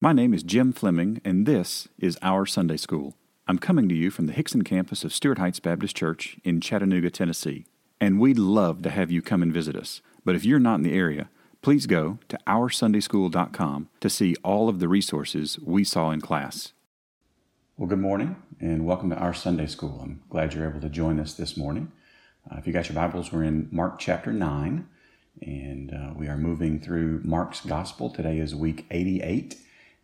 My name is Jim Fleming, and this is Our Sunday School. I'm coming to you from the Hixson campus of Stuart Heights Baptist Church in Chattanooga, Tennessee. And we'd love to have you come and visit us. But if you're not in the area, please go to OurSundaySchool.com to see all of the resources we saw in class. Well, good morning, and welcome to Our Sunday School. I'm glad you're able to join us this morning. Uh, if you got your Bibles, we're in Mark chapter 9, and uh, we are moving through Mark's Gospel. Today is week 88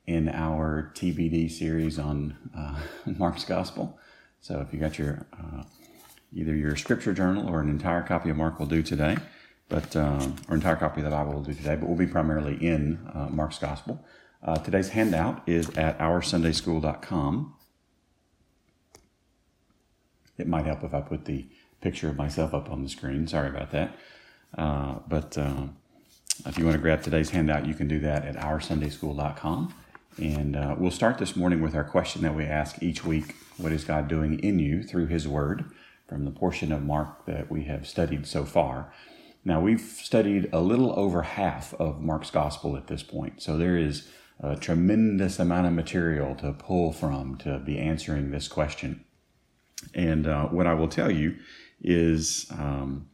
in our TBD series on uh, Mark's Gospel. So if you got your uh, either your scripture journal or an entire copy of Mark will do today, but uh, or entire copy of the Bible will do today. But we'll be primarily in uh, Mark's Gospel. Uh, today's handout is at OurSundaySchool.com. It might help if I put the picture of myself up on the screen. Sorry about that. Uh, but if you want to grab today's handout, you can do that at OurSundaySchool.com. And uh, we'll start this morning with our question that we ask each week What is God doing in you through His Word? from the portion of Mark that we have studied so far. Now, we've studied a little over half of Mark's Gospel at this point, so there is a tremendous amount of material to pull from to be answering this question. And uh, what I will tell you is um,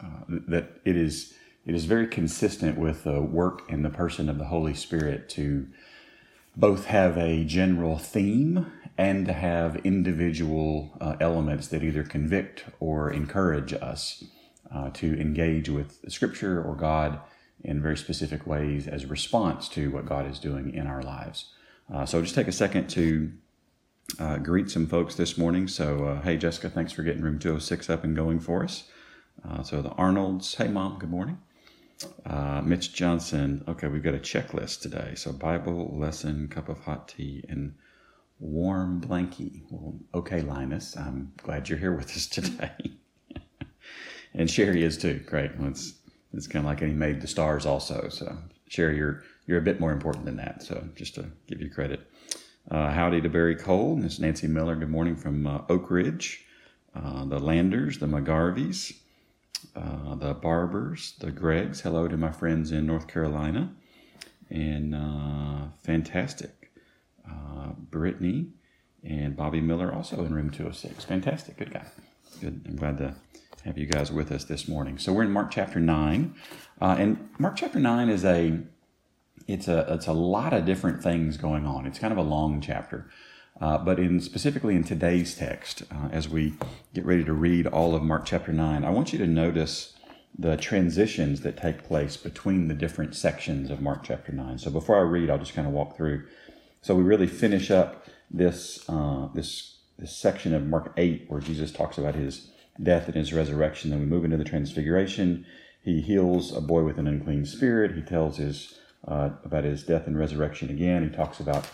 uh, that it is it is very consistent with the work and the person of the Holy Spirit to both have a general theme and to have individual uh, elements that either convict or encourage us uh, to engage with Scripture or God in very specific ways as a response to what God is doing in our lives. Uh, so just take a second to uh, greet some folks this morning. So, uh, hey, Jessica, thanks for getting room 206 up and going for us. Uh, so, the Arnolds, hey, Mom, good morning. Uh, Mitch Johnson. Okay, we've got a checklist today. So Bible lesson, cup of hot tea, and warm blankie. Well, okay, Linus. I'm glad you're here with us today. and Sherry is too. Great. Well, it's it's kind of like he made the stars also. So Sherry, you're you're a bit more important than that. So just to give you credit. Uh, howdy to Barry Cole. It's Nancy Miller. Good morning from uh, Oak Ridge. Uh, the Landers, the McGarveys uh, the Barbers, the Gregs. Hello to my friends in North Carolina. And uh, fantastic. Uh, Brittany and Bobby Miller also in room 206. Fantastic. Good guy. Good. I'm glad to have you guys with us this morning. So we're in Mark chapter 9. Uh, and Mark chapter 9 is a it's a it's a lot of different things going on. It's kind of a long chapter. Uh, but in specifically in today's text, uh, as we get ready to read all of Mark chapter 9, I want you to notice the transitions that take place between the different sections of Mark chapter 9. So before I read, I'll just kind of walk through. So we really finish up this, uh, this, this section of Mark 8 where Jesus talks about his death and his resurrection. Then we move into the transfiguration. He heals a boy with an unclean spirit. He tells his, uh, about his death and resurrection again. He talks about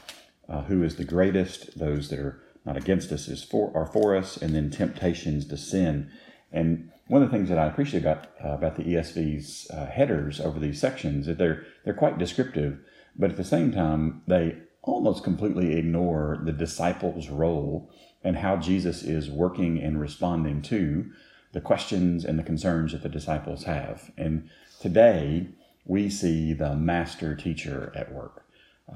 uh, who is the greatest, those that are not against us is for are for us, and then temptations to sin. And one of the things that I appreciate about uh, about the ESV's uh, headers over these sections is that they're they're quite descriptive, but at the same time they almost completely ignore the disciples' role and how Jesus is working and responding to the questions and the concerns that the disciples have. And today we see the master teacher at work.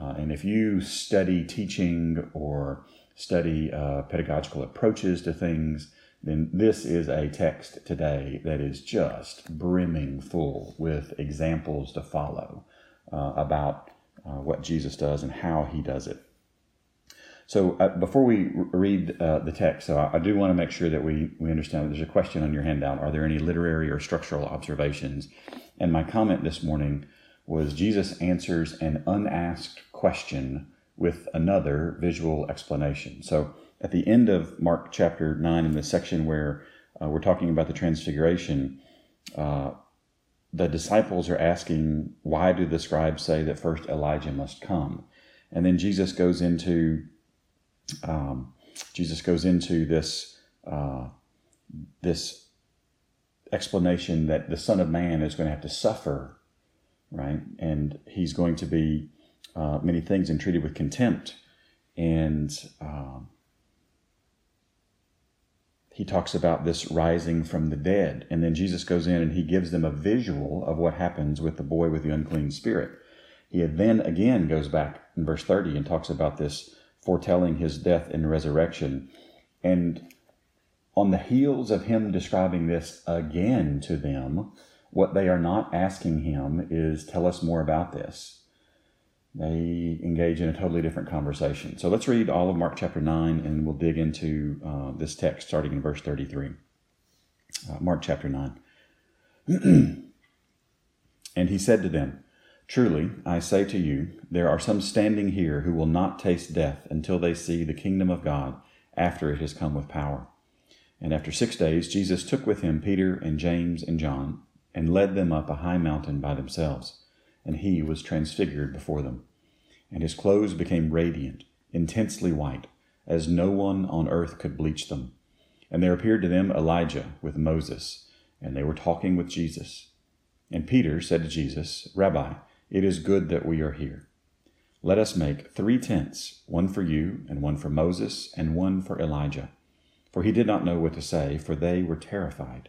Uh, and if you study teaching or study uh, pedagogical approaches to things, then this is a text today that is just brimming full with examples to follow uh, about uh, what Jesus does and how he does it. So uh, before we read uh, the text, so I, I, do want to make sure that we, we understand there's a question on your handout. Are there any literary or structural observations? And my comment this morning was Jesus answers an unasked question with another visual explanation. So at the end of Mark chapter 9, in the section where uh, we're talking about the transfiguration, uh, the disciples are asking, why do the scribes say that first Elijah must come? And then Jesus goes into um, Jesus goes into this uh, this explanation that the Son of Man is going to have to suffer right? And he's going to be uh, many things and treated with contempt. And uh, he talks about this rising from the dead. And then Jesus goes in and he gives them a visual of what happens with the boy with the unclean spirit. He then again goes back in verse 30 and talks about this foretelling his death and resurrection. And on the heels of him describing this again to them, what they are not asking him is, Tell us more about this. They engage in a totally different conversation. So let's read all of Mark chapter 9 and we'll dig into uh, this text starting in verse 33. Uh, Mark chapter 9. and he said to them, Truly, I say to you, there are some standing here who will not taste death until they see the kingdom of God after it has come with power. And after six days, Jesus took with him Peter and James and John, and led them up a high mountain by themselves. And he was transfigured before them. And his clothes became radiant, intensely white, as no one on earth could bleach them. And there appeared to them Elijah with Moses, and they were talking with Jesus. And Peter said to Jesus, Rabbi, it is good that we are here. Let us make three tents, one for you, and one for Moses, and one for Elijah. For he did not know what to say, for they were terrified.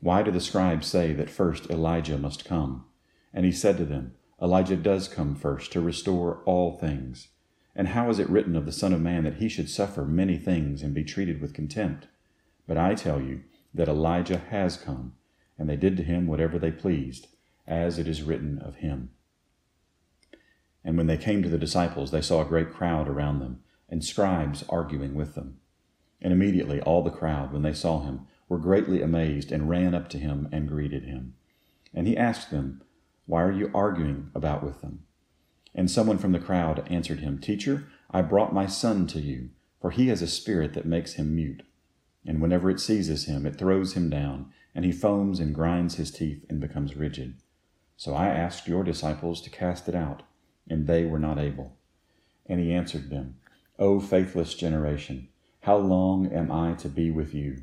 Why do the scribes say that first Elijah must come? And he said to them, Elijah does come first to restore all things. And how is it written of the Son of Man that he should suffer many things and be treated with contempt? But I tell you that Elijah has come, and they did to him whatever they pleased, as it is written of him. And when they came to the disciples, they saw a great crowd around them, and scribes arguing with them. And immediately all the crowd, when they saw him, were greatly amazed, and ran up to him and greeted him. And he asked them, Why are you arguing about with them? And someone from the crowd answered him, Teacher, I brought my son to you, for he has a spirit that makes him mute. And whenever it seizes him, it throws him down, and he foams and grinds his teeth and becomes rigid. So I asked your disciples to cast it out and they were not able. And he answered them, O faithless generation, how long am I to be with you?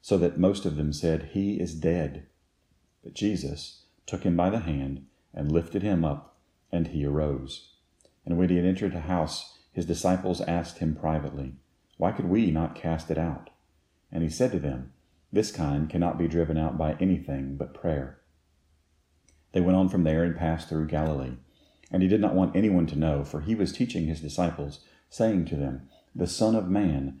so that most of them said, He is dead. But Jesus took him by the hand and lifted him up, and he arose. And when he had entered the house, his disciples asked him privately, Why could we not cast it out? And he said to them, This kind cannot be driven out by anything but prayer. They went on from there and passed through Galilee. And he did not want anyone to know, for he was teaching his disciples, saying to them, The Son of Man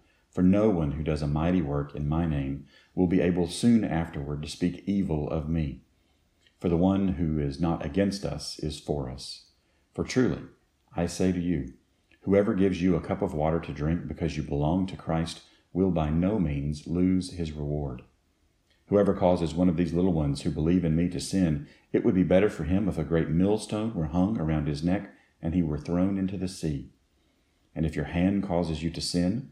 for no one who does a mighty work in my name will be able soon afterward to speak evil of me. For the one who is not against us is for us. For truly, I say to you, whoever gives you a cup of water to drink because you belong to Christ will by no means lose his reward. Whoever causes one of these little ones who believe in me to sin, it would be better for him if a great millstone were hung around his neck and he were thrown into the sea. And if your hand causes you to sin,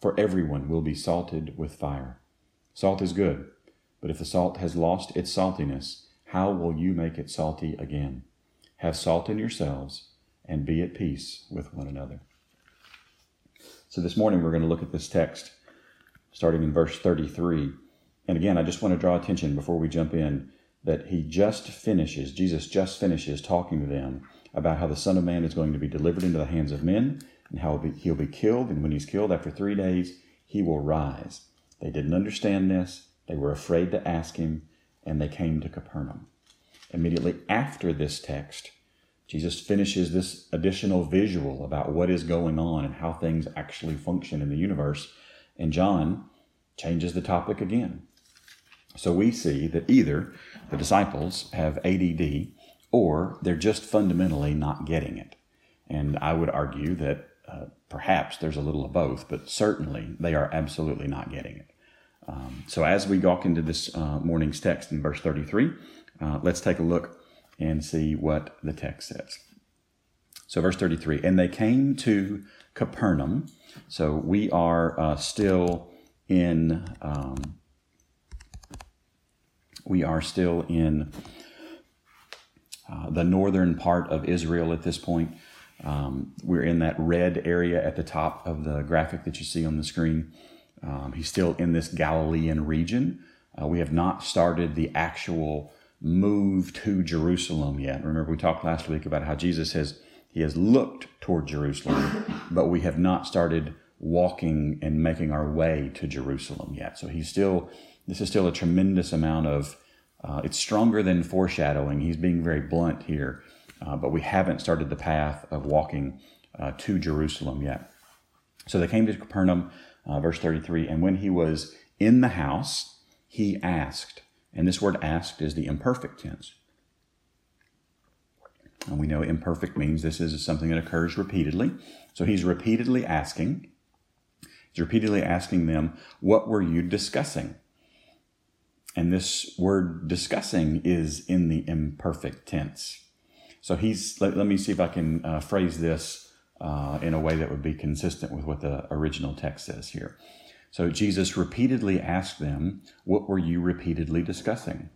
For everyone will be salted with fire. Salt is good, but if the salt has lost its saltiness, how will you make it salty again? Have salt in yourselves and be at peace with one another. So this morning we're going to look at this text starting in verse 33. And again, I just want to draw attention before we jump in that he just finishes, Jesus just finishes talking to them about how the Son of Man is going to be delivered into the hands of men and how he'll be, he'll be killed. And when he's killed after three days, he will rise. They didn't understand this. They were afraid to ask him, and they came to Capernaum. Immediately after this text, Jesus finishes this additional visual about what is going on and how things actually function in the universe. And John changes the topic again. So we see that either the disciples have ADD or they're just fundamentally not getting it. And I would argue that uh, perhaps there's a little of both, but certainly they are absolutely not getting it. Um, so as we walk into this uh, morning's text in verse 33, uh, let's take a look and see what the text says. So, verse 33 And they came to Capernaum. So, we are uh, still in. Um, we are still in uh, the northern part of Israel at this point. Um, we're in that red area at the top of the graphic that you see on the screen. Um, he's still in this Galilean region. Uh, we have not started the actual move to Jerusalem yet. Remember, we talked last week about how Jesus has he has looked toward Jerusalem, but we have not started walking and making our way to Jerusalem yet. So he's still this is still a tremendous amount of uh, it's stronger than foreshadowing. He's being very blunt here uh, but we haven't started the path of walking uh, to Jerusalem yet. So they came to Capernaum, uh, verse 33, and when he was in the house, he asked. And this word asked is the imperfect tense. And we know imperfect means this is something that occurs repeatedly. So he's repeatedly asking. He's repeatedly asking them, What were you discussing? And this word discussing is in the imperfect tense. So he's, let, let me see if I can uh, phrase this uh, in a way that would be consistent with what the original text says here. So Jesus repeatedly asked them, What were you repeatedly discussing?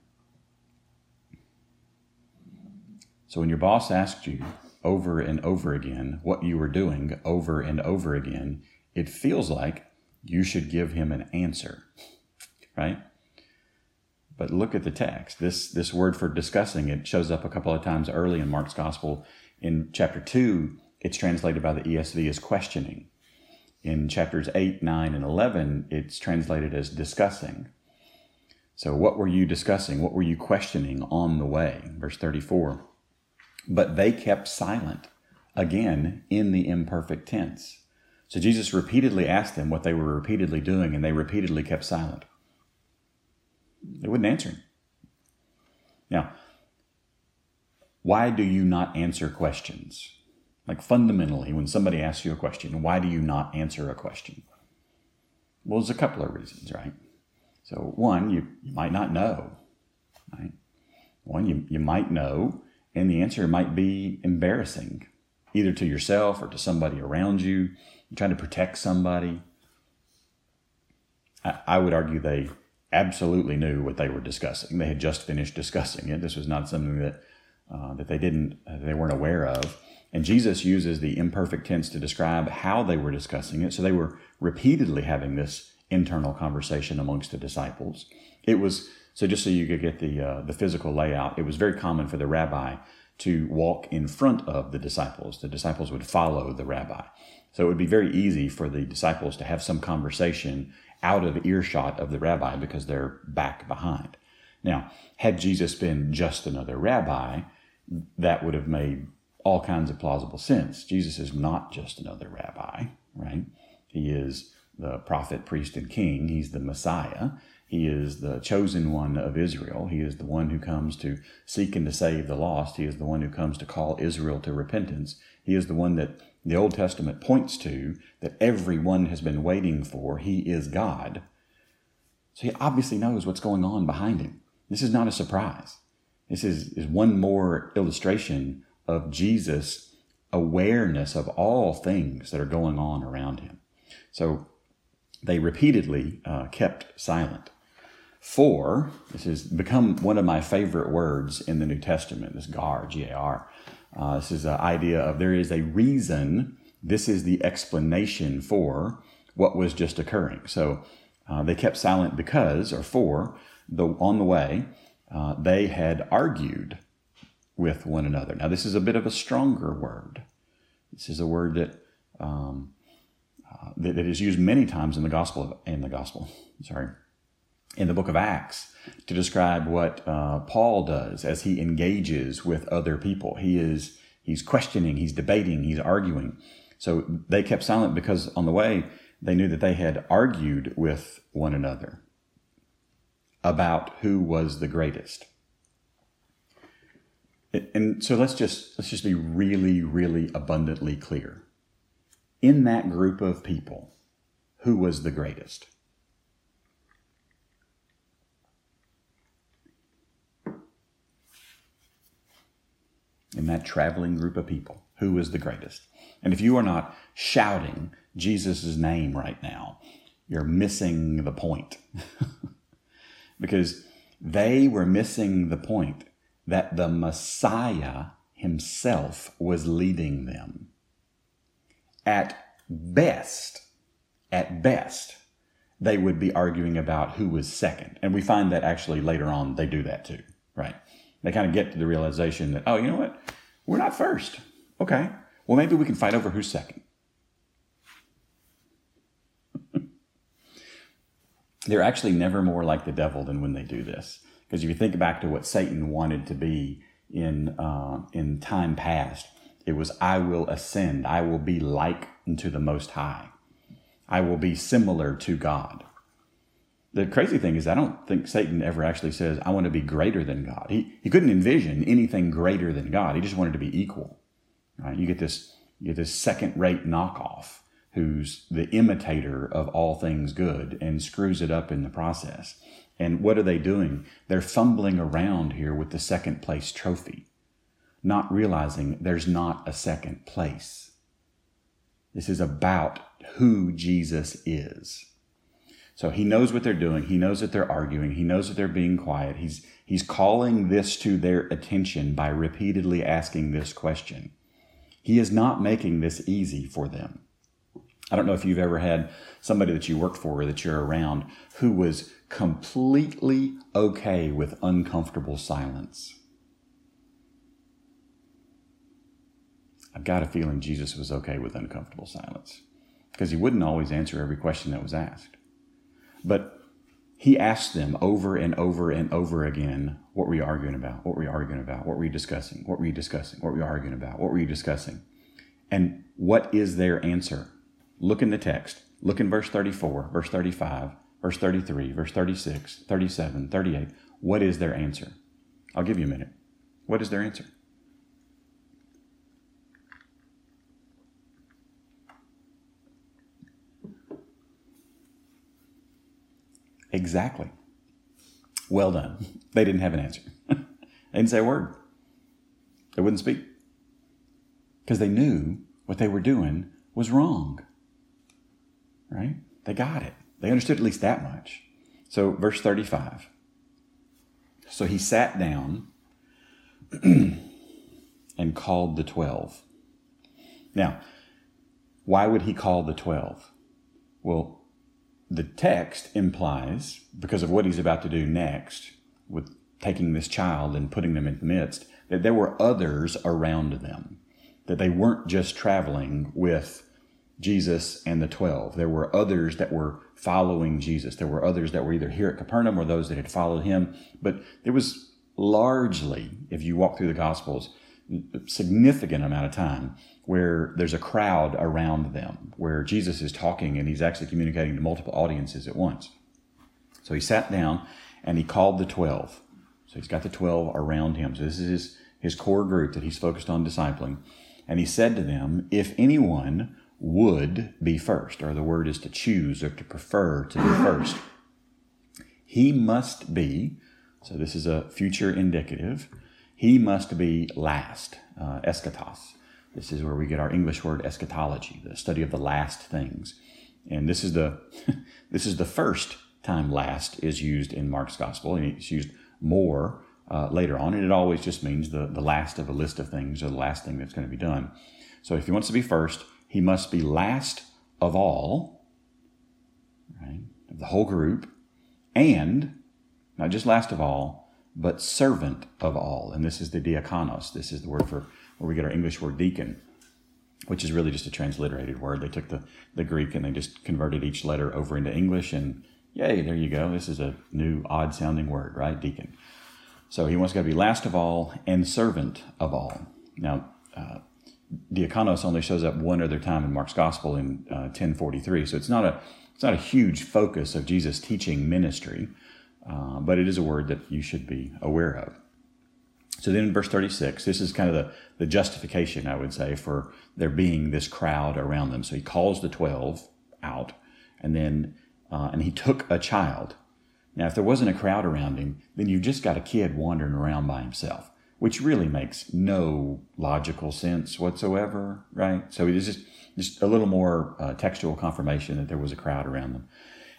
So when your boss asked you over and over again what you were doing over and over again, it feels like you should give him an answer, right? But look at the text. This this word for discussing it shows up a couple of times early in Mark's gospel. In chapter two, it's translated by the ESV as questioning. In chapters 8, 9, and 11, it's translated as discussing. So, what were you discussing? What were you questioning on the way? Verse 34. But they kept silent, again in the imperfect tense. So, Jesus repeatedly asked them what they were repeatedly doing, and they repeatedly kept silent. They wouldn't answer him. Now, why do you not answer questions? Like fundamentally, when somebody asks you a question, why do you not answer a question? Well, there's a couple of reasons, right? So, one, you, you might not know, right? One, you, you might know, and the answer might be embarrassing, either to yourself or to somebody around you. You're trying to protect somebody. I, I would argue they absolutely knew what they were discussing. They had just finished discussing it. This was not something that uh, that they didn't uh, they weren't aware of. And Jesus uses the imperfect tense to describe how they were discussing it. So they were repeatedly having this internal conversation amongst the disciples. It was so just so you could get the uh, the physical layout. It was very common for the rabbi to walk in front of the disciples. The disciples would follow the rabbi. So it would be very easy for the disciples to have some conversation out of earshot of the rabbi because they're back behind. Now, had Jesus been just another rabbi, that would have made all kinds of plausible sense. Jesus is not just another rabbi, right? He is the prophet, priest, and king. He's the Messiah. He is the chosen one of Israel. He is the one who comes to seek and to save the lost. He is the one who comes to call Israel to repentance. He is the one that the Old Testament points to that everyone has been waiting for. He is God. So he obviously knows what's going on behind him. This is not a surprise. This is, is one more illustration of Jesus' awareness of all things that are going on around him. So they repeatedly uh, kept silent. For, this has become one of my favorite words in the New Testament, this gar, G A R. Uh, this is the idea of there is a reason, this is the explanation for what was just occurring. So uh, they kept silent because, or for, the, on the way, uh, they had argued with one another. Now, this is a bit of a stronger word. This is a word that um, uh, that, that is used many times in the gospel in the gospel. Sorry, in the book of Acts to describe what uh, Paul does as he engages with other people. He is he's questioning, he's debating, he's arguing. So they kept silent because on the way they knew that they had argued with one another about who was the greatest. And so let's just let's just be really really abundantly clear. In that group of people, who was the greatest? In that traveling group of people, who was the greatest? And if you are not shouting Jesus' name right now, you're missing the point. because they were missing the point that the Messiah himself was leading them. At best, at best, they would be arguing about who was second. And we find that actually later on they do that too, right? They kind of get to the realization that, oh, you know what? We're not first. Okay. Well, maybe we can fight over who's second. They're actually never more like the devil than when they do this. Because if you think back to what Satan wanted to be in, uh, in time past, it was, I will ascend. I will be like unto the Most High. I will be similar to God the crazy thing is, I don't think Satan ever actually says, I want to be greater than God. He, he couldn't envision anything greater than God. He just wanted to be equal. Right? You get this, you get this second rate knockoff who's the imitator of all things good and screws it up in the process. And what are they doing? They're fumbling around here with the second place trophy, not realizing there's not a second place. This is about who Jesus is. So he knows what they're doing. He knows that they're arguing. He knows that they're being quiet. He's, he's calling this to their attention by repeatedly asking this question. He is not making this easy for them. I don't know if you've ever had somebody that you worked for or that you're around who was completely okay with uncomfortable silence. I've got a feeling Jesus was okay with uncomfortable silence because he wouldn't always answer every question that was asked. But he asked them over and over and over again, What were you arguing about? What were you arguing about? What were you discussing? What were you discussing? What were you arguing about? What were you discussing? And what is their answer? Look in the text. Look in verse 34, verse 35, verse 33, verse 36, 37, 38. What is their answer? I'll give you a minute. What is their answer? Exactly. Well done. They didn't have an answer. they didn't say a word. They wouldn't speak. Because they knew what they were doing was wrong. Right? They got it. They understood at least that much. So, verse 35. So he sat down and called the twelve. Now, why would he call the 12? Well, the text implies, because of what he's about to do next, with taking this child and putting them in the midst, that there were others around them, that they weren't just traveling with Jesus and the 12. There were others that were following Jesus. There were others that were either here at Capernaum or those that had followed him. But it was largely, if you walk through the Gospels, significant amount of time where there's a crowd around them, where Jesus is talking and he's actually communicating to multiple audiences at once. So he sat down and he called the 12. So he's got the 12 around him. So this is his, his core group that he's focused on discipling. And he said to them, If anyone would be first, or the word is to choose or to prefer to be first, he must be, so this is a future indicative, he must be last, uh, eschatos. This is where we get our English word eschatology, the study of the last things. And this is the this is the first time last is used in Mark's gospel, and it's used more uh, later on, and it always just means the, the last of a list of things or the last thing that's going to be done. So if he wants to be first, he must be last of all, right, of the whole group, and not just last of all, but servant of all. And this is the diakonos. This is the word for where we get our English word deacon, which is really just a transliterated word. They took the, the Greek and they just converted each letter over into English, and yay, there you go. This is a new odd sounding word, right? Deacon. So he wants to be last of all and servant of all. Now, uh, diakonos only shows up one other time in Mark's gospel in uh, 1043. So it's not a it's not a huge focus of Jesus' teaching ministry, uh, but it is a word that you should be aware of. So then in verse 36, this is kind of the, the justification, I would say, for there being this crowd around them. So he calls the 12 out, and then uh, and he took a child. Now, if there wasn't a crowd around him, then you've just got a kid wandering around by himself which really makes no logical sense whatsoever, right? So it is just, just a little more uh, textual confirmation that there was a crowd around them.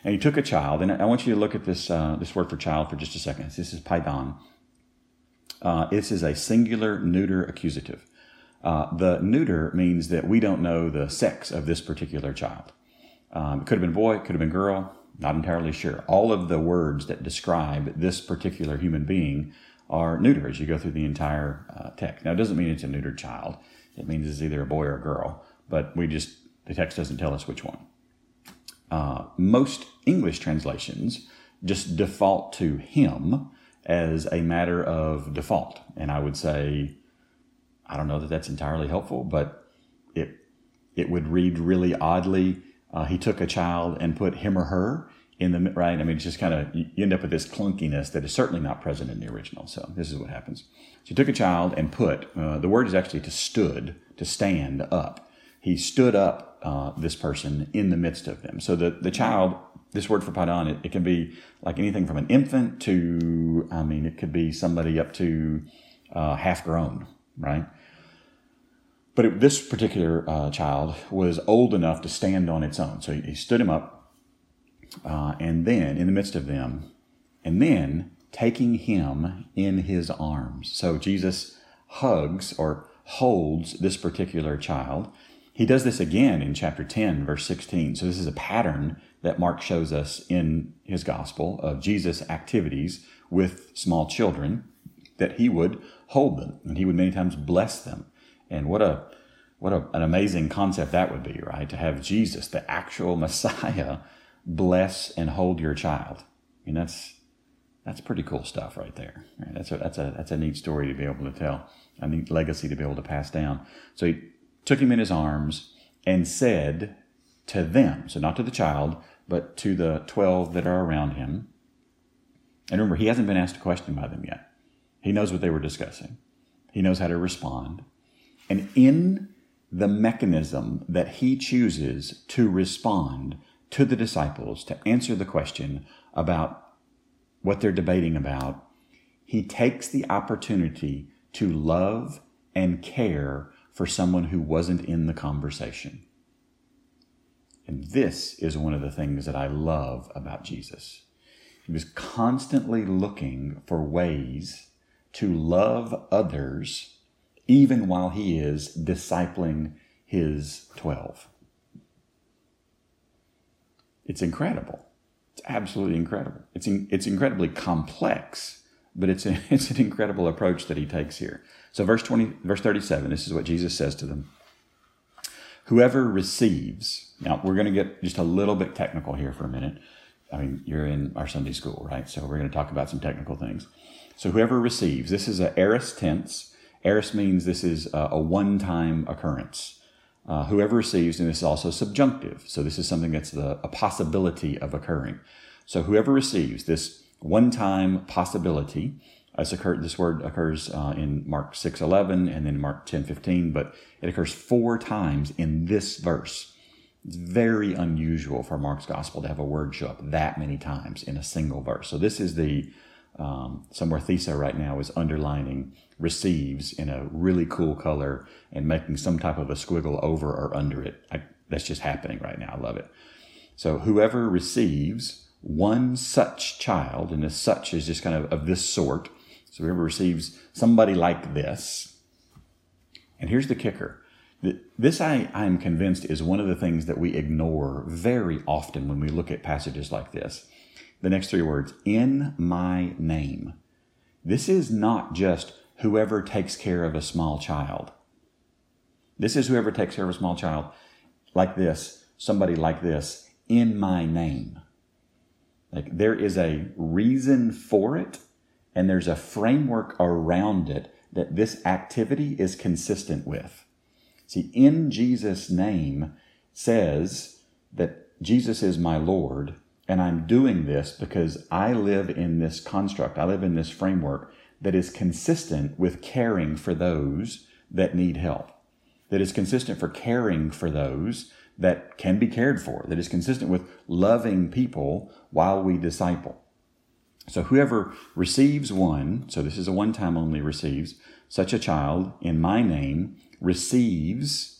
And he took a child, and I want you to look at this, uh, this word for child for just a second. This is paidion. Uh, this is a singular neuter accusative. Uh, the neuter means that we don't know the sex of this particular child. Um, it could have been boy, it could have been girl, not entirely sure. All of the words that describe this particular human being are neuter as you go through the entire uh, text. Now, it doesn't mean it's a neutered child. It means it's either a boy or a girl, but we just, the text doesn't tell us which one. Uh, most English translations just default to him as a matter of default. And I would say, I don't know that that's entirely helpful, but it, it would read really oddly. Uh, he took a child and put him or her in the right. I mean, it's just kind of you end up with this clunkiness that is certainly not present in the original. So this is what happens. So he took a child and put uh, the word is actually to stood to stand up. He stood up uh, this person in the midst of them. So the the child. This word for paidion, it, it can be like anything from an infant to, I mean, it could be somebody up to uh, half grown, right? But it, this particular uh, child was old enough to stand on its own. So he, he stood him up uh, and then in the midst of them, and then taking him in his arms. So Jesus hugs or holds this particular child. He does this again in chapter 10, verse 16. So this is a pattern that Mark shows us in his gospel of Jesus' activities with small children, that he would hold them and he would many times bless them. And what a what a, an amazing concept that would be, right? To have Jesus, the actual Messiah, bless and hold your child. I mean, that's that's pretty cool stuff right there. Right? That's a that's a that's a neat story to be able to tell, a neat legacy to be able to pass down. So he took him in his arms and said to them, so not to the child, but to the twelve that are around him. And remember, he hasn't been asked a question by them yet. He knows what they were discussing. He knows how to respond. And in the mechanism that he chooses to respond to the disciples to answer the question about what they're debating about, he takes the opportunity to love and care for someone who wasn't in the conversation. And this is one of the things that I love about Jesus. He was constantly looking for ways to love others even while he is discipling his 12. It's incredible. It's absolutely incredible. It's, in, it's incredibly complex, but it's, a, it's an incredible approach that he takes here. So verse 20, verse 37, this is what Jesus says to them. Whoever receives, now we're going to get just a little bit technical here for a minute. I mean, you're in our Sunday school, right? So we're going to talk about some technical things. So whoever receives, this is a aorist tense. Aorist means this is a, one-time occurrence. Uh, whoever receives, and this is also subjunctive. So this is something that's the, a possibility of occurring. So whoever receives this one-time possibility, this, occurred, this word occurs uh, in Mark 6.11 and then Mark 10.15, but it occurs four times in this verse. It's very unusual for Mark's gospel to have a word show up that many times in a single verse. So this is the um, somewhere Thesa right now is underlining receives in a really cool color and making some type of a squiggle over or under it. I, that's just happening right now. I love it. So whoever receives one such child, and this such is just kind of of this sort. So whoever receives somebody like this, and here's the kicker. This, I, I am convinced, is one of the things that we ignore very often when we look at passages like this the next three words, in my name. This is not just whoever takes care of a small child. This is whoever takes care of a small child like this, somebody like this, in my name. Like there is a reason for it and there's a framework around it that this activity is consistent with. See, in Jesus' name says that Jesus is my Lord and I'm doing this because I live in this construct, I live in this framework that is consistent with caring for those that need help, that is consistent for caring for those that can be cared for, that is consistent with loving people while we disciple. So whoever receives one, so this is a one time only receives, such a child in my name receives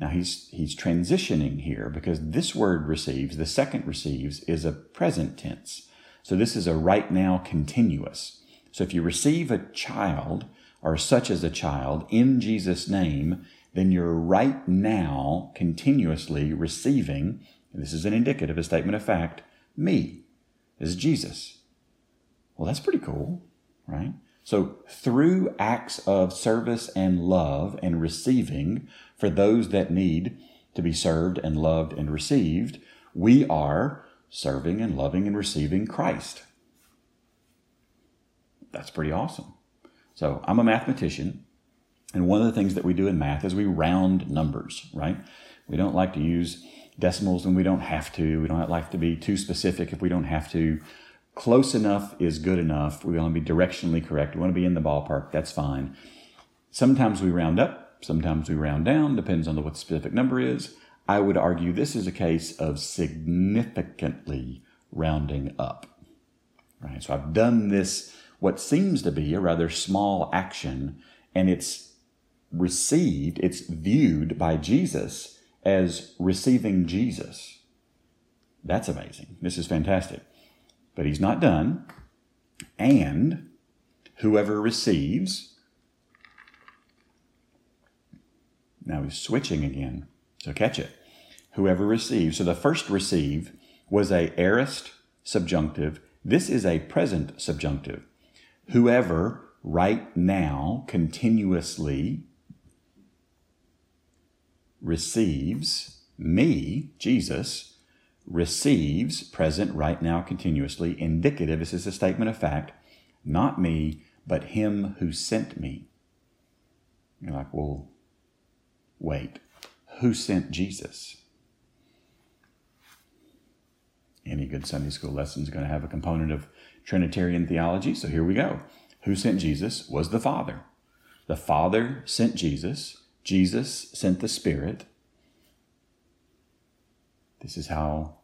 now he's he's transitioning here because this word receives, the second receives is a present tense. So this is a right now continuous. So if you receive a child or such as a child in Jesus name, then you're right now continuously receiving, this is an indicative, a statement of fact, me. Is Jesus. Well, that's pretty cool, right? So through acts of service and love and receiving, for those that need to be served and loved and received, we are serving and loving and receiving Christ. That's pretty awesome. So I'm a mathematician, and one of the things that we do in math is we round numbers, right? We don't like to use decimals when we don't have to. We don't like to be too specific if we don't have to. Close enough is good enough. We want to be directionally correct. We want to be in the ballpark. That's fine. Sometimes we round up, Sometimes we round down, depends on what the specific number is. I would argue this is a case of significantly rounding up. Right? So I've done this, what seems to be a rather small action, and it's received, it's viewed by Jesus as receiving Jesus. That's amazing. This is fantastic. But he's not done. And whoever receives, Now he's switching again. So catch it. Whoever receives. So the first receive was a aorist subjunctive. This is a present subjunctive. Whoever right now continuously receives me, Jesus, receives present right now continuously. Indicative. This is a statement of fact. Not me, but him who sent me. You're like, well, Wait, who sent Jesus? Any good Sunday school lesson is going to have a component of Trinitarian theology, so here we go. Who sent Jesus was the Father. The Father sent Jesus. Jesus sent the Spirit. This is how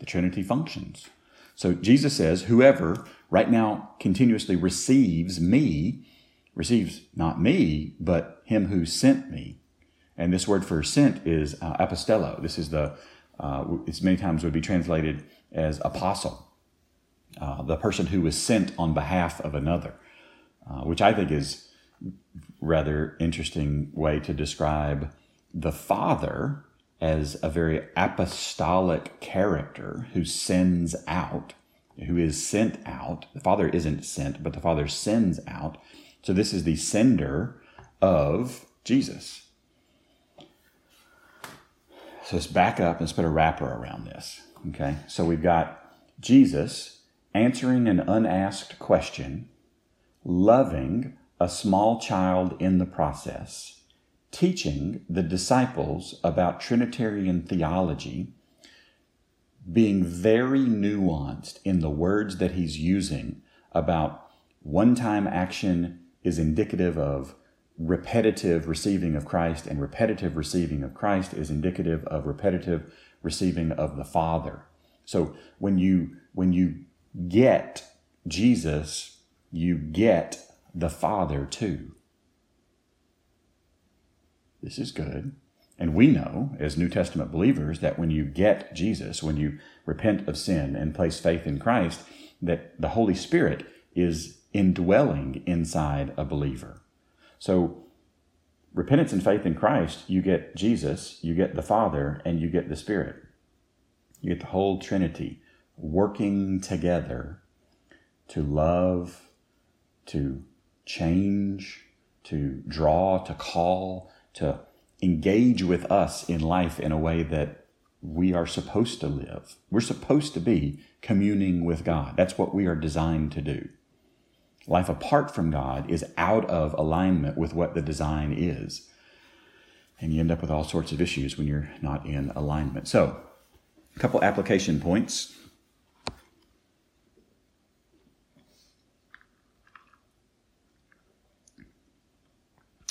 the Trinity functions. So Jesus says, Whoever right now continuously receives me, receives not me, but him who sent me. And this word for sent is uh, apostello. This is the, uh, it's many times would be translated as apostle, uh, the person who was sent on behalf of another, uh, which I think is rather interesting way to describe the Father as a very apostolic character who sends out, who is sent out. The Father isn't sent, but the Father sends out. So this is the sender of Jesus. So let's back up and let's put a wrapper around this. Okay. So we've got Jesus answering an unasked question, loving a small child in the process, teaching the disciples about Trinitarian theology, being very nuanced in the words that he's using about one time action is indicative of repetitive receiving of Christ, and repetitive receiving of Christ is indicative of repetitive receiving of the Father. So when you when you get Jesus, you get the Father too. This is good. And we know, as New Testament believers, that when you get Jesus, when you repent of sin and place faith in Christ, that the Holy Spirit is indwelling inside a believer. So, repentance and faith in Christ, you get Jesus, you get the Father, and you get the Spirit. You get the whole Trinity working together to love, to change, to draw, to call, to engage with us in life in a way that we are supposed to live. We're supposed to be communing with God. That's what we are designed to do. Life apart from God is out of alignment with what the design is. And you end up with all sorts of issues when you're not in alignment. So, a couple application points.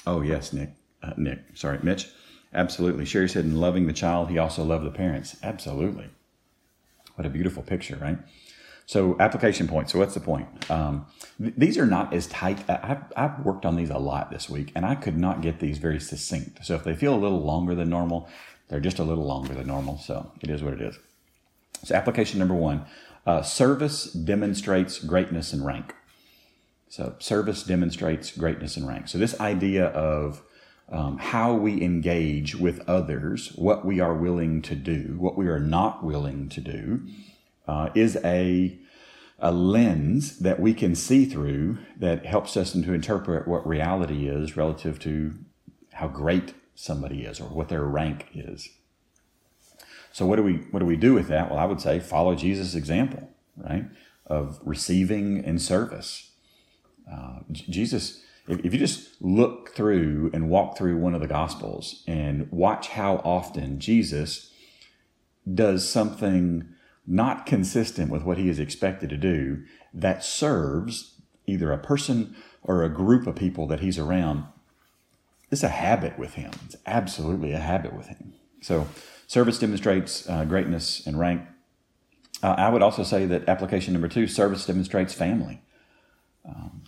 Oh, yes, Nick. Uh, Nick, sorry, Mitch. Absolutely. Sherry said, in loving the child, he also loved the parents. Absolutely. What a beautiful picture, right? So application points. So what's the point? Um, th- these are not as tight. I've, I've worked on these a lot this week, and I could not get these very succinct. So if they feel a little longer than normal, they're just a little longer than normal. So it is what it is. So application number one: uh, service demonstrates greatness and rank. So service demonstrates greatness and rank. So this idea of um, how we engage with others, what we are willing to do, what we are not willing to do uh, is a, a lens that we can see through that helps us to interpret what reality is relative to how great somebody is or what their rank is. So what do we what do we do with that? Well, I would say follow Jesus' example, right, of receiving and service. Uh, Jesus, if, you just look through and walk through one of the Gospels and watch how often Jesus does something not consistent with what he is expected to do that serves either a person or a group of people that he's around. It's a habit with him. It's absolutely a habit with him. So, service demonstrates uh, greatness and rank. Uh, I would also say that application number two service demonstrates family. Um,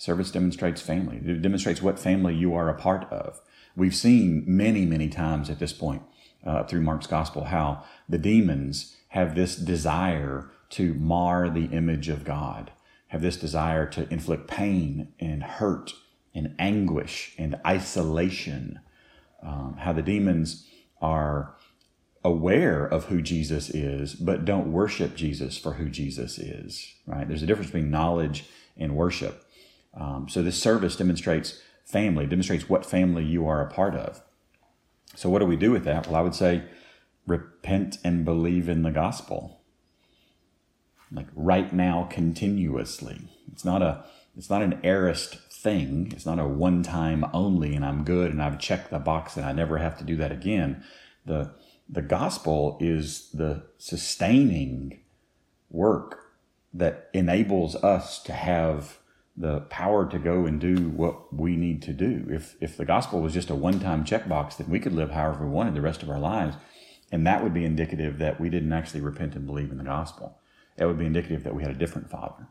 service demonstrates family, it demonstrates what family you are a part of. We've seen many, many times at this point uh, through Mark's gospel how the demons have this desire to mar the image of God, have this desire to inflict pain and hurt and anguish and isolation. Um, how the demons are aware of who Jesus is, but don't worship Jesus for who Jesus is, right? There's a difference between knowledge and worship. Um, so this service demonstrates family, demonstrates what family you are a part of. So, what do we do with that? Well, I would say repent and believe in the gospel. Like right now, continuously. It's not a it's not an aorist thing. It's not a one time only and I'm good and I've checked the box and I never have to do that again. The the gospel is the sustaining work that enables us to have the power to go and do what we need to do. If if the gospel was just a one-time checkbox, then we could live however we wanted the rest of our lives, and that would be indicative that we didn't actually repent and believe in the gospel. It would be indicative that we had a different father,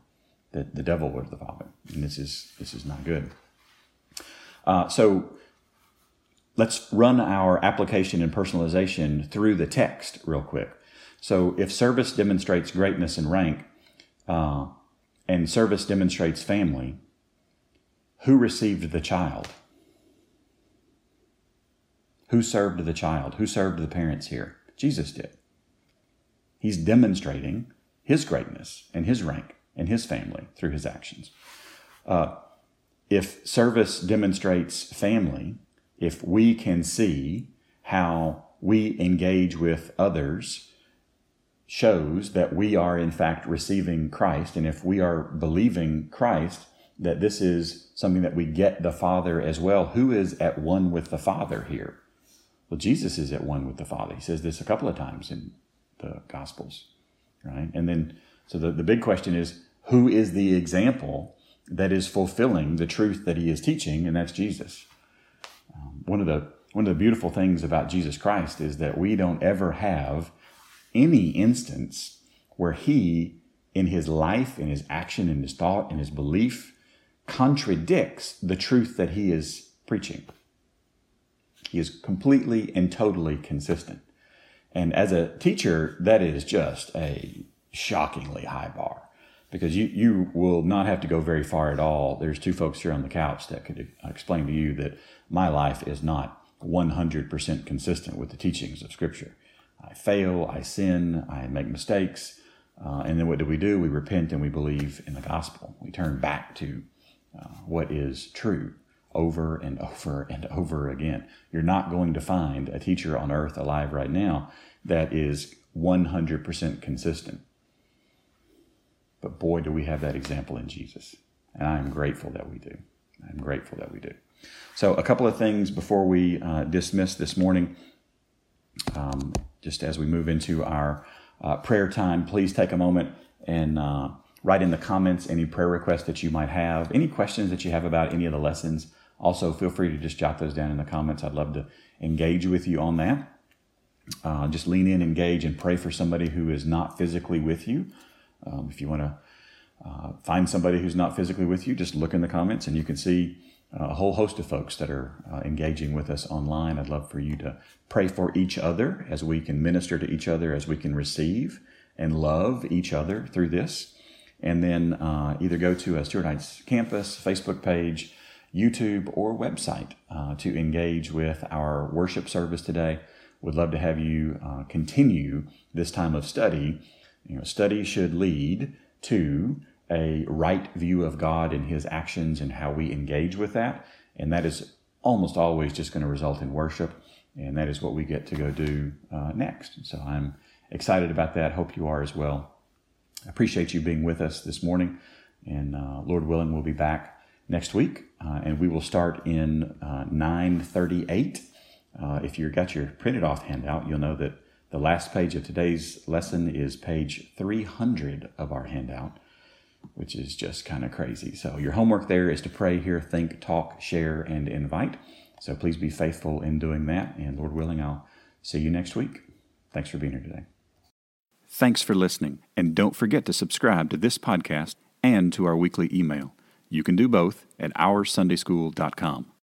that the devil was the father, and this is this is not good. Uh, so let's run our application and personalization through the text real quick. So if service demonstrates greatness and rank. Uh, and service demonstrates family, who received the child? Who served the child? Who served the parents here? Jesus did. He's demonstrating his greatness and his rank and his family through his actions. Uh, if service demonstrates family, if we can see how we engage with others shows that we are in fact receiving Christ. And if we are believing Christ, that this is something that we get the Father as well. Who is at one with the Father here? Well, Jesus is at one with the Father. He says this a couple of times in the Gospels, right? And then, so the, the big question is who is the example that is fulfilling the truth that he is teaching? And that's Jesus. Um, one of the one of the beautiful things about Jesus Christ is that we don't ever have any instance where he, in his life, in his action, in his thought, in his belief, contradicts the truth that he is preaching. He is completely and totally consistent. And as a teacher, that is just a shockingly high bar because you, you will not have to go very far at all. There's two folks here on the couch that could explain to you that my life is not 100% consistent with the teachings of Scripture. I fail, I sin, I make mistakes. Uh, and then what do we do? We repent and we believe in the gospel. We turn back to uh, what is true over and over and over again. You're not going to find a teacher on earth alive right now that is 100% consistent. But boy, do we have that example in Jesus. And I'm grateful that we do. I'm grateful that we do. So, a couple of things before we uh, dismiss this morning. Um, just as we move into our uh, prayer time, please take a moment and uh, write in the comments any prayer requests that you might have, any questions that you have about any of the lessons. Also, feel free to just jot those down in the comments. I'd love to engage with you on that. Uh, just lean in, engage, and pray for somebody who is not physically with you. Um, if you want to uh, find somebody who's not physically with you, just look in the comments and you can see a whole host of folks that are uh, engaging with us online. I'd love for you to pray for each other as we can minister to each other, as we can receive and love each other through this. And then uh, either go to a Stuart Heights campus Facebook page, YouTube, or website uh, to engage with our worship service today. Would love to have you uh, continue this time of study. You know, study should lead to a right view of God and His actions and how we engage with that. And that is almost always just going to result in worship. And that is what we get to go do uh, next. So I'm excited about that. Hope you are as well. I appreciate you being with us this morning. And uh, Lord willing, we'll be back next week. Uh, and we will start in uh, 938. Uh, if you've got your printed off handout, you'll know that the last page of today's lesson is page 300 of our handout which is just kind of crazy. So, your homework there is to pray, hear, think, talk, share, and invite. So, please be faithful in doing that. And Lord willing, I'll see you next week. Thanks for being here today. Thanks for listening. And don't forget to subscribe to this podcast and to our weekly email. You can do both at OurSundaySchool.com.